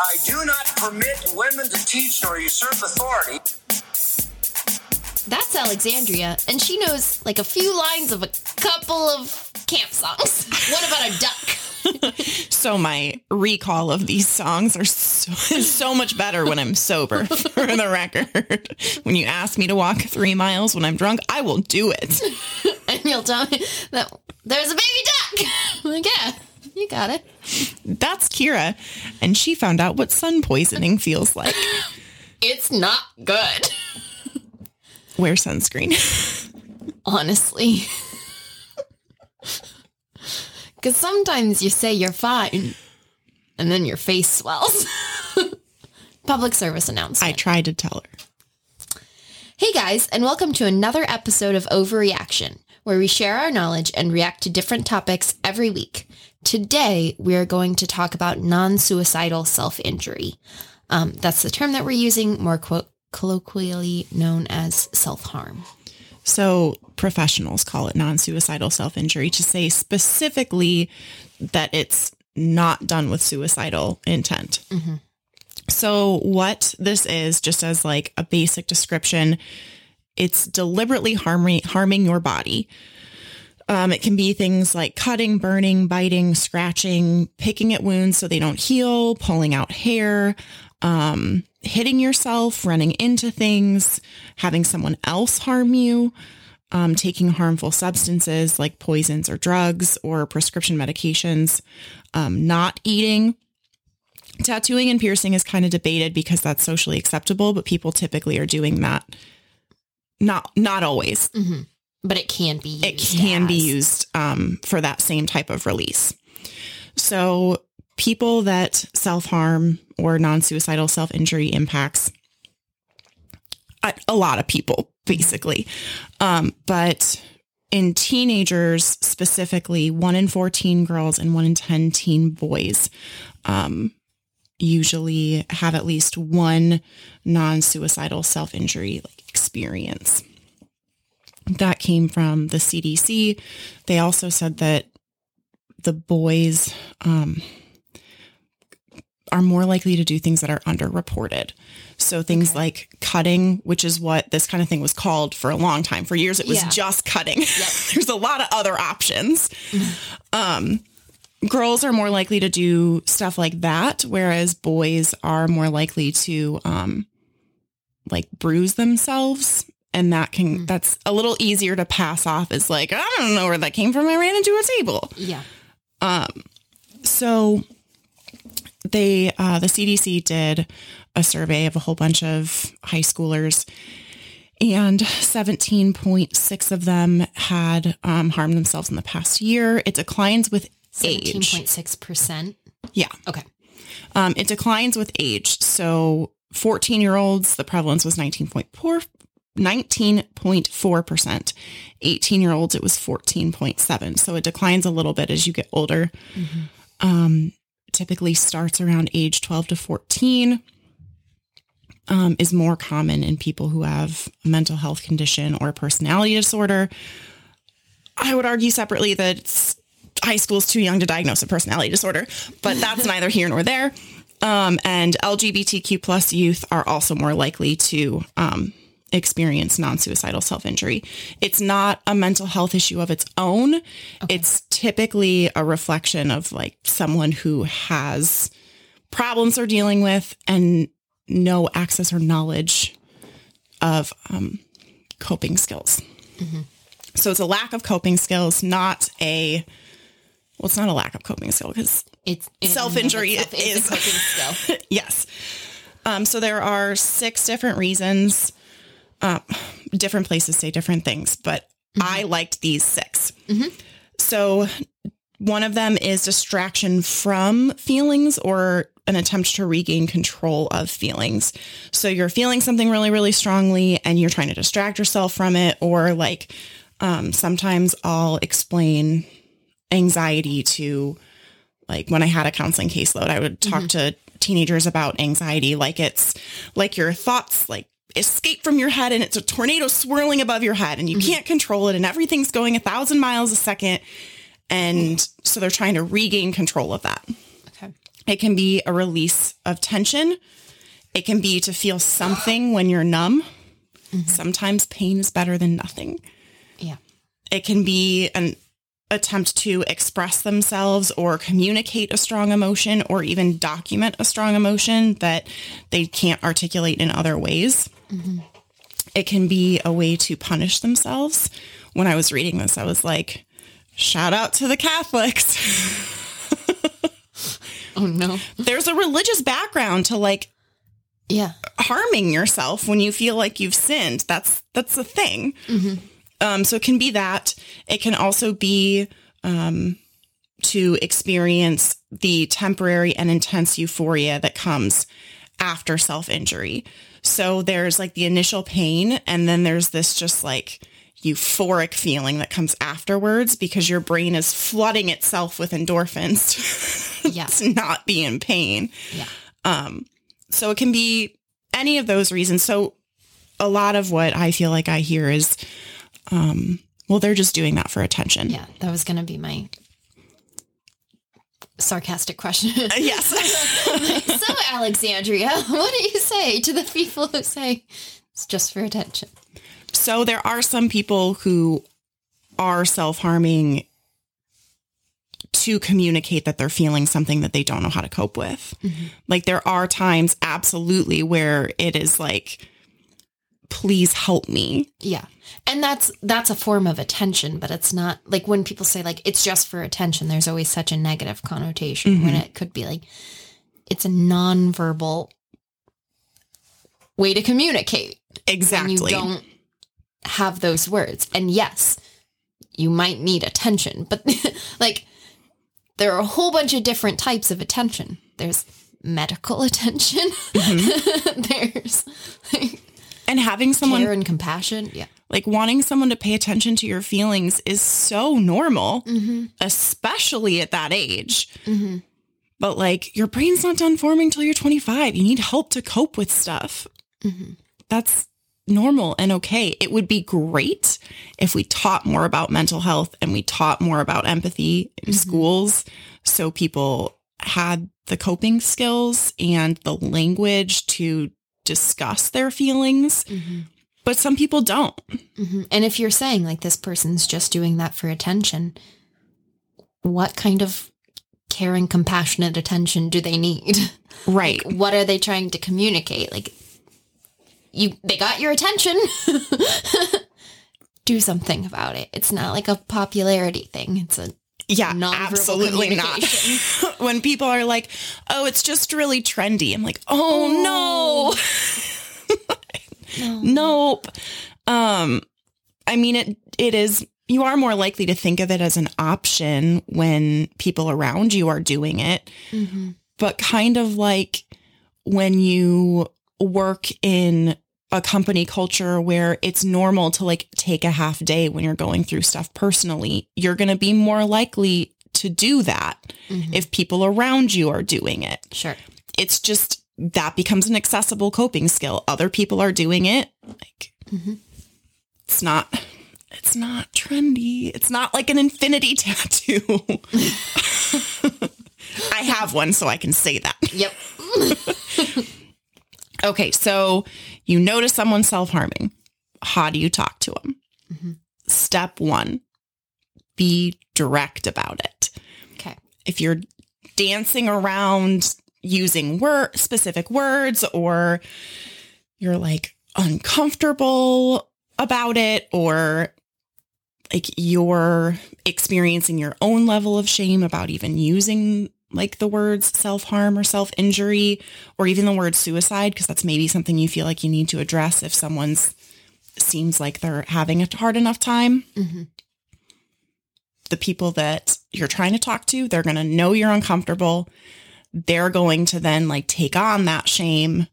I do not permit women to teach nor usurp authority. That's Alexandria, and she knows like a few lines of a couple of camp songs. what about a duck? So my recall of these songs are so, so much better when I'm sober, for the record. When you ask me to walk three miles when I'm drunk, I will do it. and you'll tell me that there's a baby duck. I'm like, yeah, you got it. That's Kira. And she found out what sun poisoning feels like. It's not good, Wear sunscreen. honestly. Because sometimes you say you're fine, and then your face swells. Public service announcement. I tried to tell her. Hey guys, and welcome to another episode of Overreaction, where we share our knowledge and react to different topics every week. Today, we are going to talk about non-suicidal self-injury. Um, that's the term that we're using, more quote, colloquially known as self-harm. So professionals call it non-suicidal self-injury to say specifically that it's not done with suicidal intent. So what this is, just as like a basic description, it's deliberately harming harming your body. Um, it can be things like cutting, burning, biting, scratching, picking at wounds so they don't heal, pulling out hair, um, hitting yourself, running into things, having someone else harm you, um, taking harmful substances like poisons or drugs or prescription medications, um, not eating. Tattooing and piercing is kind of debated because that's socially acceptable, but people typically are doing that. Not not always. But it can be used. It can be used um, for that same type of release. So people that self-harm or non-suicidal self-injury impacts a, a lot of people, basically. Um, but in teenagers specifically, one in 14 girls and one in 10 teen boys um, usually have at least one non-suicidal self-injury like experience. That came from the CDC. They also said that the boys um, are more likely to do things that are underreported. So things like cutting, which is what this kind of thing was called for a long time. For years, it was Yeah. just cutting. There's a lot of other options. Um, girls are more likely to do stuff like that, whereas boys are more likely to um, like bruise themselves. And that can, that's a little easier to pass off as like, I don't know where that came from. I ran into a table. Yeah. Um so they, uh, the CDC did a survey of a whole bunch of high schoolers and 17.6 of them had um, harmed themselves in the past year. It declines with age. 17.6%. Yeah. Okay. Um, it declines with age. So 14 year olds, the prevalence was 19.4. 19.4%. 18 year olds, it was 14.7. So it declines a little bit as you get older. Um, typically starts around age 12 to 14. Um, is more common in people who have a mental health condition or a personality disorder. I would argue separately that high school is too young to diagnose a personality disorder, but that's neither here nor there. Um, and LGBTQ plus youth are also more likely to um, experience non-suicidal self-injury. It's not a mental health issue of its own. It's typically a reflection of like someone who has problems they're dealing with and no access or knowledge of um, coping skills. So it's a lack of coping skills, not a well, it's not a lack of coping skill because It's in and of Self-injury itself is- a coping skill. yes. Um, so there are six different reasons. Um, different places say different things, but I liked these 6 So one of them is distraction from feelings or an attempt to regain control of feelings. So you're feeling something really, really strongly and you're trying to distract yourself from it. Or like um, sometimes I'll explain anxiety to like when I had a counseling caseload, I would talk to teenagers about anxiety like it's like your thoughts like escape from your head and it's a tornado swirling above your head and you mm-hmm. can't control it and everything's going a thousand miles a second. And so they're trying to regain control of that. Okay. It can be a release of tension. It can be to feel something when you're numb. Mm-hmm. Sometimes pain is better than nothing. Yeah. It can be an attempt to express themselves or communicate a strong emotion or even document a strong emotion that they can't articulate in other ways. It can be a way to punish themselves. When I was reading this, I was like, shout out to the Catholics. Oh no. There's a religious background to like Yeah. harming yourself when you feel like you've sinned. That's that's a thing. Um, so it can be that. It can also be um, to experience the temporary and intense euphoria that comes after self injury. So there's like the initial pain, and then there's this just like euphoric feeling that comes afterwards because your brain is flooding itself with endorphins Yeah. to not be in pain. Yeah. Um, so it can be any of those reasons. So a lot of what I feel like I hear is, um, well, they're just doing that for attention. Yeah. That was gonna be my sarcastic question. Uh, yes. so Alexandria, what do you say to the people who say it's just for attention? so there are some people who are self-harming to communicate that they're feeling something that they don't know how to cope with. Mm-hmm. Like there are times absolutely where it is like, please help me. Yeah. And that's that's a form of attention, but it's not like when people say like it's just for attention, there's always such a negative connotation when mm-hmm. it could be like it's a nonverbal way to communicate. Exactly. you don't have those words. And yes, you might need attention, but like there are a whole bunch of different types of attention. There's medical attention. Mm-hmm. there's like, and having someone care and compassion. Yeah. Like wanting someone to pay attention to your feelings is so normal, mm-hmm. especially at that age. Mm-hmm. But like your brain's not done forming till you're 25. You need help to cope with stuff. Mm-hmm. That's normal and okay. It would be great if we taught more about mental health and we taught more about empathy in schools so people had the coping skills and the language to discuss their feelings. But some people don't. Mhm. And if you're saying like this person's just doing that for attention, what kind of caring, compassionate attention do they need? Right. what are they trying to communicate? Like you they got your attention. do something about it. It's not like a popularity thing. It's a Yeah, absolutely not. when people are like, "Oh, it's just really trendy," I'm like, "Oh, no, nope." Um, I mean it. It is. You are more likely to think of it as an option when people around you are doing it, Mhm. but kind of like when you work in a company culture where it's normal to like take a half day when you're going through stuff personally, you're going to be more likely to do that Mhm. if people around you are doing it. Sure. It's just that becomes an accessible coping skill. Other people are doing it. Like Mhm. it's not it's not trendy. It's not like an infinity tattoo. I have one so I can say that. Yep. Okay, so you notice someone self harming. How do you talk to them? Mhm. Step one be direct about it. Okay. If you're dancing around using word specific words or you're like uncomfortable about it or like you're experiencing your own level of shame about even using like the words self-harm or self-injury or even the word suicide because that's maybe something you feel like you need to address if someone's seems like they're having a hard enough time Mhm. the people that you're trying to talk to they're going to know you're uncomfortable they're going to then like take on that shame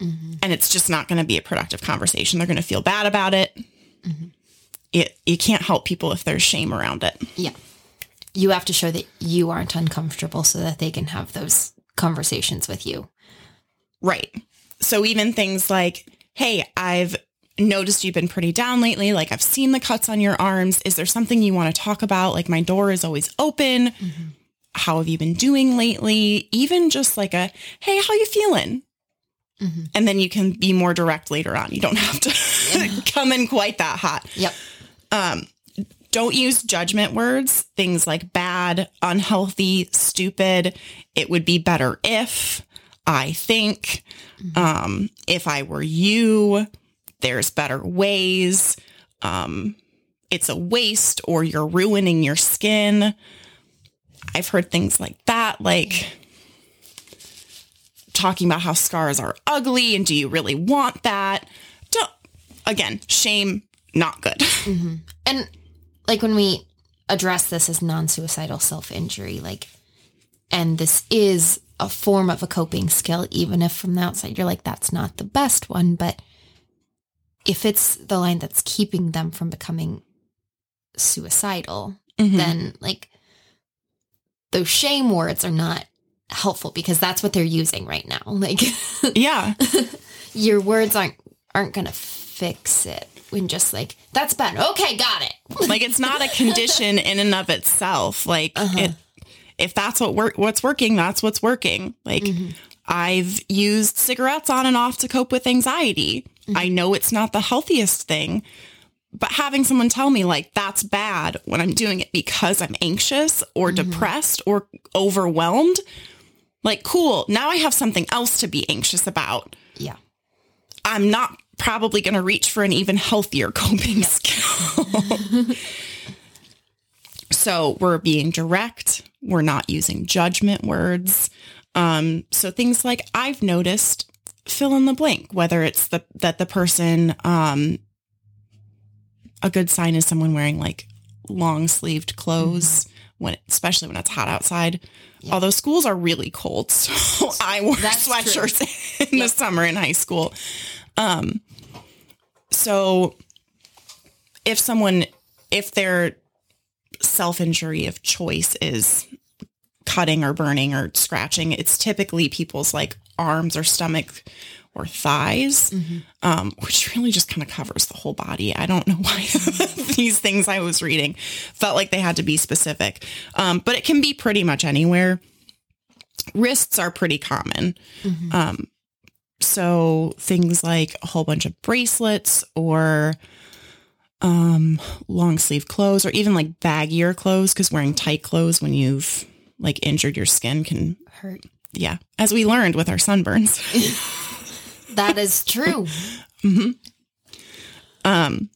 Mhm. and it's just not going to be a productive conversation they're going to feel bad about it Mm-hmm. it you can't help people if there's shame around it Yeah. You have to show that you aren't uncomfortable so that they can have those conversations with you. Right. So even things like, hey, I've noticed you've been pretty down lately. Like I've seen the cuts on your arms. Is there something you want to talk about? Like my door is always open. how have you been doing lately? Even just like a, hey, how you feeling? Mhm. And then you can be more direct later on. You don't have to come in quite that hot. Yep. Um, don't use judgment words, things like bad, unhealthy, stupid. It would be better if, I think, um, if I were you, there's better ways. Um, it's a waste or you're ruining your skin. I've heard things like that, like talking about how scars are ugly and do you really want that? Don't, again, shame, not good. And like when we address this as non-suicidal self-injury, like, and this is a form of a coping skill, even if from the outside you're like, that's not the best one, but if it's the line that's keeping them from becoming suicidal, Mhm. then like those shame words are not helpful because that's what they're using right now. Like yeah. your words aren't aren't gonna fix it when just like that's bad. Okay, got it. Like it's not a condition in and of itself like Uh-huh. it if that's what work what's working that's what's working like Mm-hmm. i've used cigarettes on and off to cope with anxiety Mm-hmm. i know it's not the healthiest thing but having someone tell me like that's bad when i'm doing it because i'm anxious or Mm-hmm. depressed or overwhelmed like cool now i have something else to be anxious about Yeah. I'm not probably going to reach for an even healthier coping skill. so we're being direct. We're not using judgment words. Um, so things like I've noticed fill in the blank, whether it's the, that the person, um, a good sign is someone wearing like long sleeved clothes when, especially when it's hot outside. Although schools are really cold, so I wore That's sweatshirts in the summer in high school. Um, so if someone, if their self injury of choice is cutting or burning or scratching, it's typically people's like arms or stomach or thighs, um, which really just kind of covers the whole body. I don't know why these things I was reading felt like they had to be specific, um, but it can be pretty much anywhere. Wrists are pretty common. Um, so things like a whole bunch of bracelets or um, long sleeve clothes or even like baggier clothes because wearing tight clothes when you've like injured your skin can Hurt. yeah as we learned with our sunburns That is true. um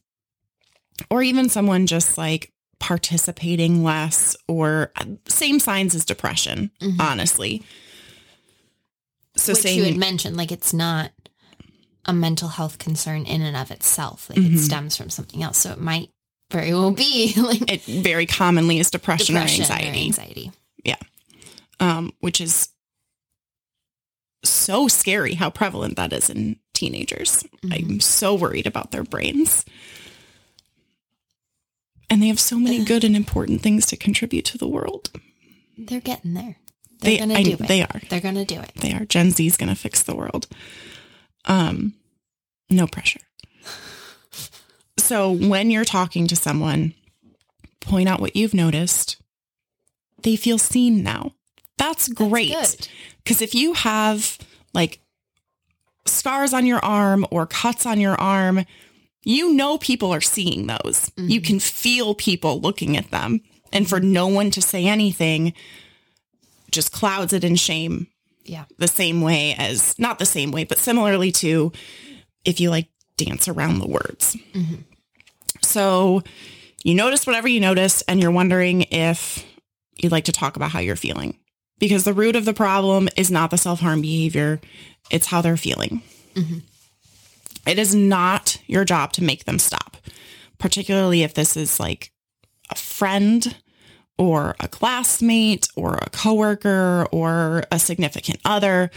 or even someone just like participating less or uh, same signs as depression honestly so Which saying you had mentioned, like it's not a mental health concern in and of itself. Like it stems from something else. So it might very well be like it very commonly is depression, depression or anxiety anxiety. um, which is so scary how prevalent that is in teenagers. I'm so worried about their brains. And they have so many good and important things to contribute to the world. They're getting there. They're They, gonna I- do it. they are. They're gonna do it. They are. Gen Z is going to fix the world. Um, no pressure. So when you're talking to someone, point out what you've noticed. They feel seen now. That's great. Because if you have like scars on your arm or cuts on your arm, you know people are seeing those. You can feel people looking at them. And for no one to say anything just clouds it in shame Yeah. the same way as not the same way, but similarly to if you like dance around the words. Mm-hmm. So you notice whatever you notice, and you're wondering if you'd like to talk about how you're feeling because the root of the problem is not the self harm behavior, it's how they're feeling. Mm-hmm. It is not your job to make them stop, particularly if this is like a friend or a classmate or a coworker or a significant other.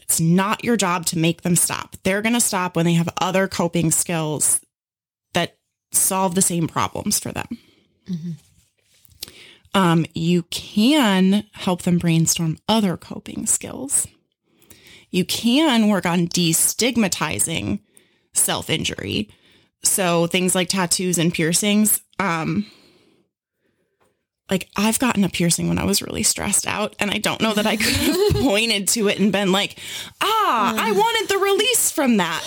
It's not your job to make them stop. They're going to stop when they have other coping skills that solve the same problems for them. Um, you can help them brainstorm other coping skills. You can work on destigmatizing self injury. So things like tattoos and piercings. Um, like I've gotten a piercing when I was really stressed out and I don't know that I could have pointed to it and been like, "Ah, I uh-huh. wanted the release from that."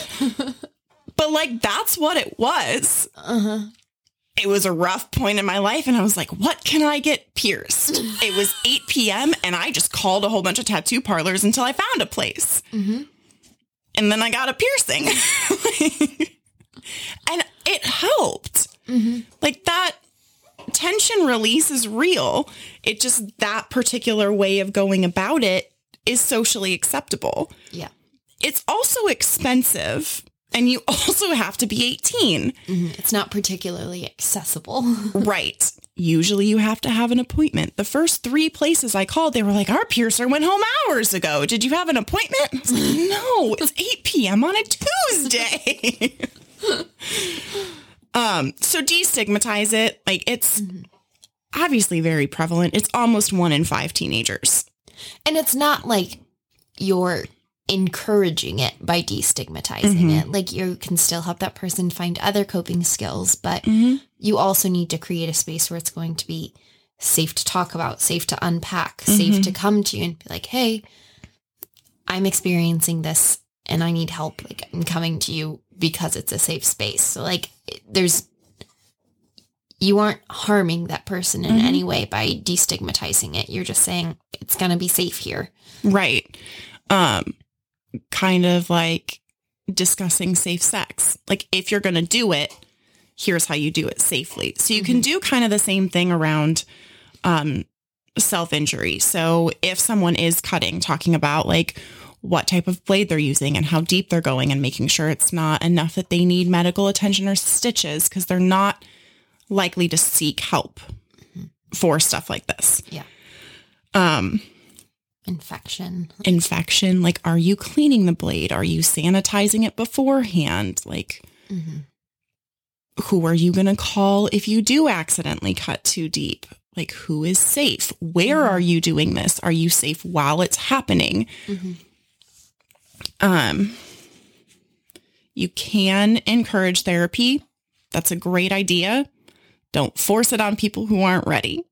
But like that's what it was. Uh-huh. It was a rough point in my life and I was like, "What can I get pierced?" it was 8 p.m. and I just called a whole bunch of tattoo parlors until I found a place. Mm-hmm. And then I got a piercing. and it helped. Mm-hmm. Like that tension release is real. It just that particular way of going about it is socially acceptable. Yeah. It's also expensive and you also have to be 18. Mm-hmm. It's not particularly accessible. right. Usually you have to have an appointment. The first three places I called, they were like, our piercer went home hours ago. Did you have an appointment? Like, no, it's 8 p.m. on a Tuesday. um, so destigmatize it. Like it's obviously very prevalent. It's almost one in five teenagers. And it's not like you're encouraging it by destigmatizing mm-hmm. it. Like you can still help that person find other coping skills, but mm-hmm. you also need to create a space where it's going to be safe to talk about, safe to unpack, safe mm-hmm. to come to you and be like, hey, I'm experiencing this and I need help. Like I'm coming to you because it's a safe space. So like there's you aren't harming that person in any way by destigmatizing it. You're just saying it's going to be safe here. Right. Um, kind of like discussing safe sex. Like if you're going to do it, here's how you do it safely. So you can do kind of the same thing around um, self-injury. So if someone is cutting, talking about like what type of blade they're using and how deep they're going and making sure it's not enough that they need medical attention or stitches because they're not likely to seek help for stuff like this. Yeah. Um, Infection. infection like are you cleaning the blade? Are you sanitizing it beforehand? Like mm-hmm. who are you going to call if you do accidentally cut too deep? Like who is safe? Where mm-hmm. are you doing this? Are you safe while it's happening mm-hmm. Um you can encourage therapy. That's a great idea. Don't force it on people who aren't ready.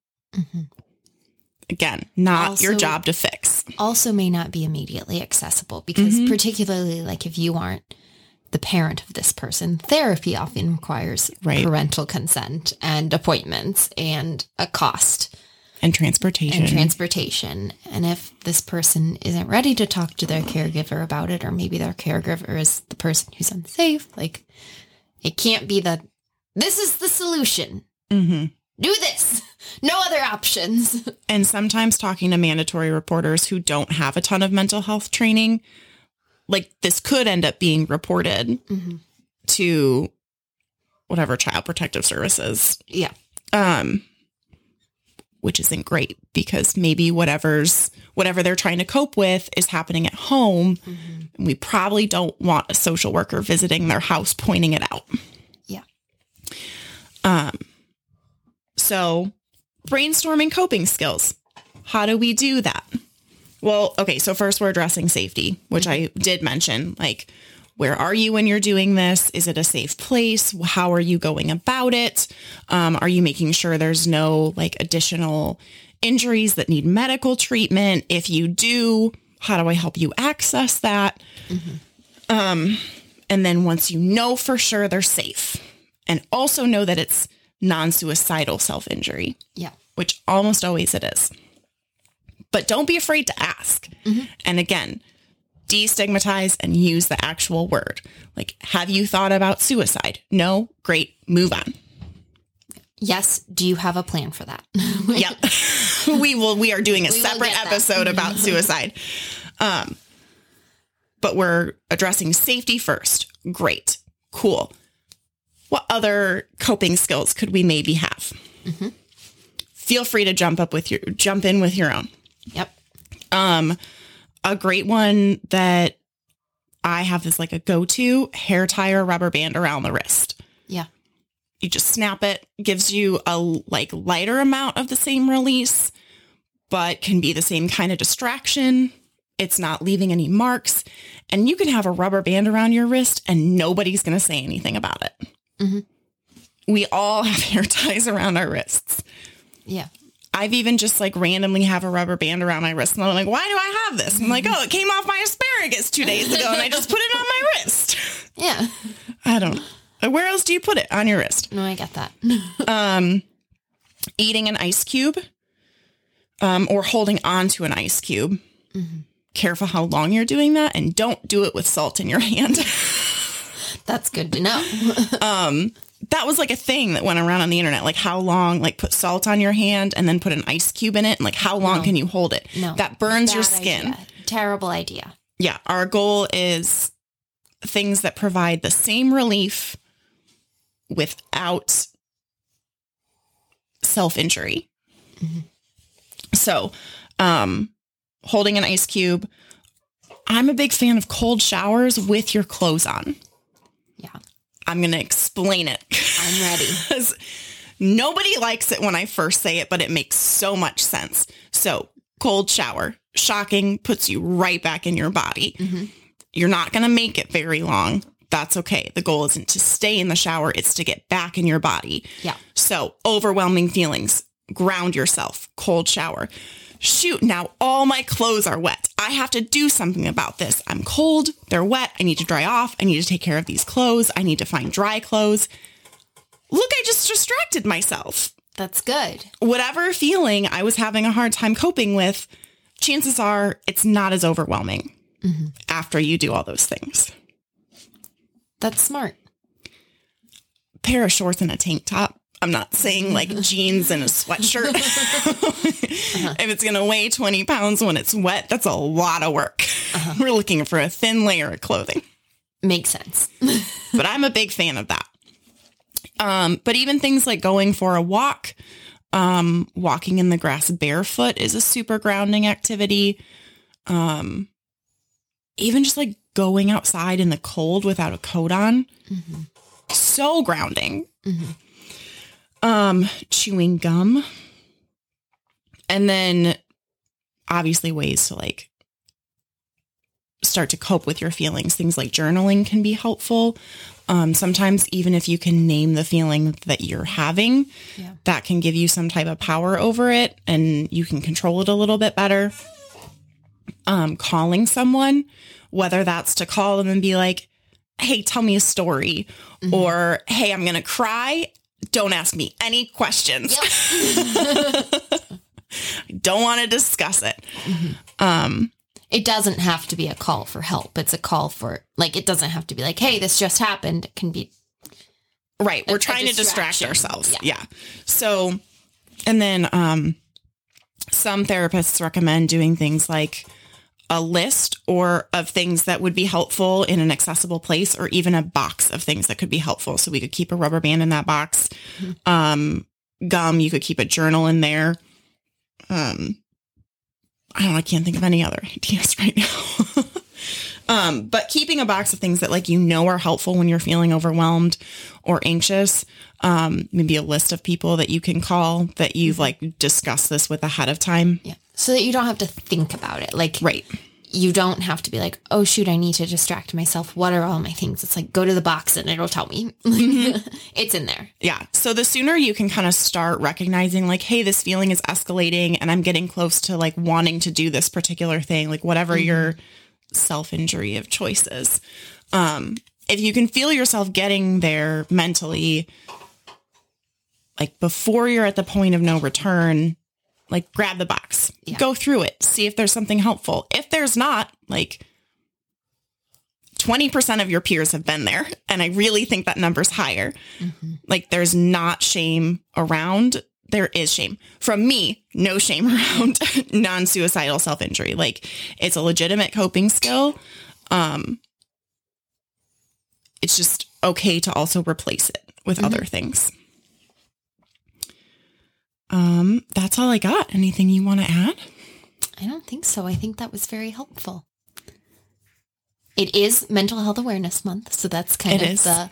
Again not your job to fix. Also may not be immediately accessible because particularly like if you aren't the parent of this person, therapy often requires Right. parental consent and appointments and a cost and transportation. and transportation. And if this person isn't ready to talk to their caregiver about it, or maybe their caregiver is the person who's unsafe, like it can't be that this is the solution. hmm Do this. No other options. And sometimes talking to mandatory reporters who don't have a ton of mental health training, like this could end up being reported to whatever child protective services, yeah. um, which isn't great because maybe whatever's whatever they're trying to cope with is happening at home. And we probably don't want a social worker visiting their house pointing it out. Yeah. Um So, brainstorming coping skills. How do we do that? Well, okay, so first we're addressing safety, which I did mention. Like, where are you when you're doing this? Is it a safe place? How are you going about it? Um, are you making sure there's no like additional injuries that need medical treatment? If you do, how do I help you access that? Um, and then once you know for sure they're safe, and also know that it's non-suicidal self-injury Yeah. which almost always it is. But don't be afraid to ask. And again, destigmatize and use the actual word. Like, have you thought about suicide? No? Great. Move on. Yes. Do you have a plan for that? Yep. we will we are doing a We separate episode about suicide. Um but we're addressing safety first. Great. Cool. What other coping skills could we maybe have? Mm-hmm. Feel free to jump up with your jump in with your own. yep. Um, a great one that I have is like a go-to hair tie or rubber band around the wrist. Yeah. You just snap it, gives you a like lighter amount of the same release, but can be the same kind of distraction. It's not leaving any marks. And you can have a rubber band around your wrist and nobody's going to say anything about it. Mhm. We all have hair ties around our wrists. Yeah. I've even just like randomly have a rubber band around my wrist and I'm like, why do I have this? I'm like, oh, it came off my asparagus two days ago and I just put it on my wrist. Yeah. I don't know. Where else do you put it on your wrist? No, I get that. Um, eating an ice cube um, or holding on to an ice cube. Careful how long you're doing that and don't do it with salt in your hand. That's good to know. That was like a thing that went around on the internet. Like how long, like put salt on your hand and then put an ice cube in it. And like how long can you hold it? No. That burns your skin. idea. Terrible idea. Yeah. Our goal is things that provide the same relief without self injury. So, um, holding an ice cube. I'm a big fan of cold showers with your clothes on. I'm going to explain it. I'm ready. nobody likes it when I first say it, but it makes so much sense. So, cold shower, shocking, puts you right back in your body. Mm-hmm. You're not going to make it very long. That's okay. The goal isn't to stay in the shower, it's to get back in your body. Yeah. So, overwhelming feelings, ground yourself, cold shower. Shoot, now all my clothes are wet. I have to do something about this. I'm cold, they're wet. I need to dry off. I need to take care of these clothes. I need to find dry clothes. Look, I just distracted myself. That's good. Whatever feeling I was having a hard time coping with, chances are it's not as overwhelming mm-hmm. after you do all those things. That's smart. Pair of shorts and a tank top. I'm not saying like jeans and a sweatshirt. If it's going to weigh 20 pounds when it's wet, that's a lot of work. We're looking for a thin layer of clothing. Makes sense. but I'm a big fan of that. Um, but even things like going for a walk, um, walking in the grass barefoot is a super grounding activity. Um, even just like going outside in the cold without a coat on, so grounding. Um, chewing gum, and then obviously ways to like start to cope with your feelings. Things like journaling can be helpful. Um, sometimes even if you can name the feeling that you're having, Yeah. that can give you some type of power over it and you can control it a little bit better. Um, calling someone, whether that's to call them and be like, hey, tell me a story, or hey, I'm going to cry. Don't ask me any questions. Don't want to discuss it. Um, It doesn't have to be a call for help. It's a call for like it doesn't have to be like, hey, this just happened. It can be Right. We're trying to distract ourselves. Yeah. Yeah. So, and then um, some therapists recommend doing things like a list or of things that would be helpful in an accessible place or even a box of things that could be helpful. So we could keep a rubber band in that box. Um, gum, you could keep a journal in there. Um, I don't know, I can't think of any other ideas right now. um, but keeping a box of things that like you know are helpful when you're feeling overwhelmed or anxious. Um, maybe a list of people that you can call that you've like discussed this with ahead of time. yeah. So that you don't have to think about it. Like Right. you don't have to be like, oh shoot, I need to distract myself. What are all my things? It's like go to the box and it'll tell me. it's in there. Yeah. So the sooner you can kind of start recognizing like, hey, this feeling is escalating and I'm getting close to like wanting to do this particular thing, like whatever your self injury of choice is. Um, if you can feel yourself getting there mentally, like before you're at the point of no return, like grab the box, Yeah. go through it, see if there's something helpful. If there's not, like 20% of your peers have been there. And I really think that number's higher. Like there's not shame around. There is shame from me. No shame around non-suicidal self-injury. Like it's a legitimate coping skill. Um, it's just okay to also replace it with other things. Um, that's all I got. Anything you want to add? I don't think so. I think that was very helpful. It is Mental Health Awareness Month, so that's kind It of is. the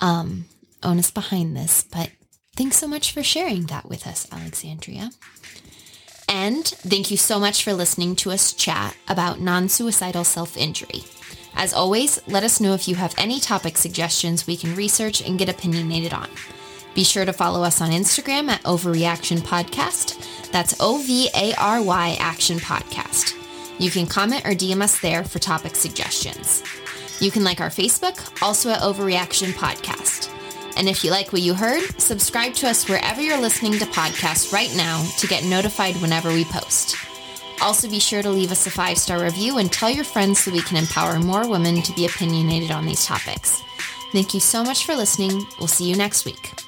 um, onus behind this. But thanks so much for sharing that with us, Alexandria. And thank you so much for listening to us chat about non suicidal self injury. As always, let us know if you have any topic suggestions we can research and get opinionated on. Be sure to follow us on Instagram at Overreaction Podcast. That's O-V-A-R-Y Action Podcast. You can comment or DM us there for topic suggestions. You can like our Facebook, also at Overreaction Podcast. And if you like what you heard, subscribe to us wherever you're listening to podcasts right now to get notified whenever we post. Also, be sure to leave us a five star review and tell your friends so we can empower more women to be opinionated on these topics. Thank you so much for listening. We'll see you next week.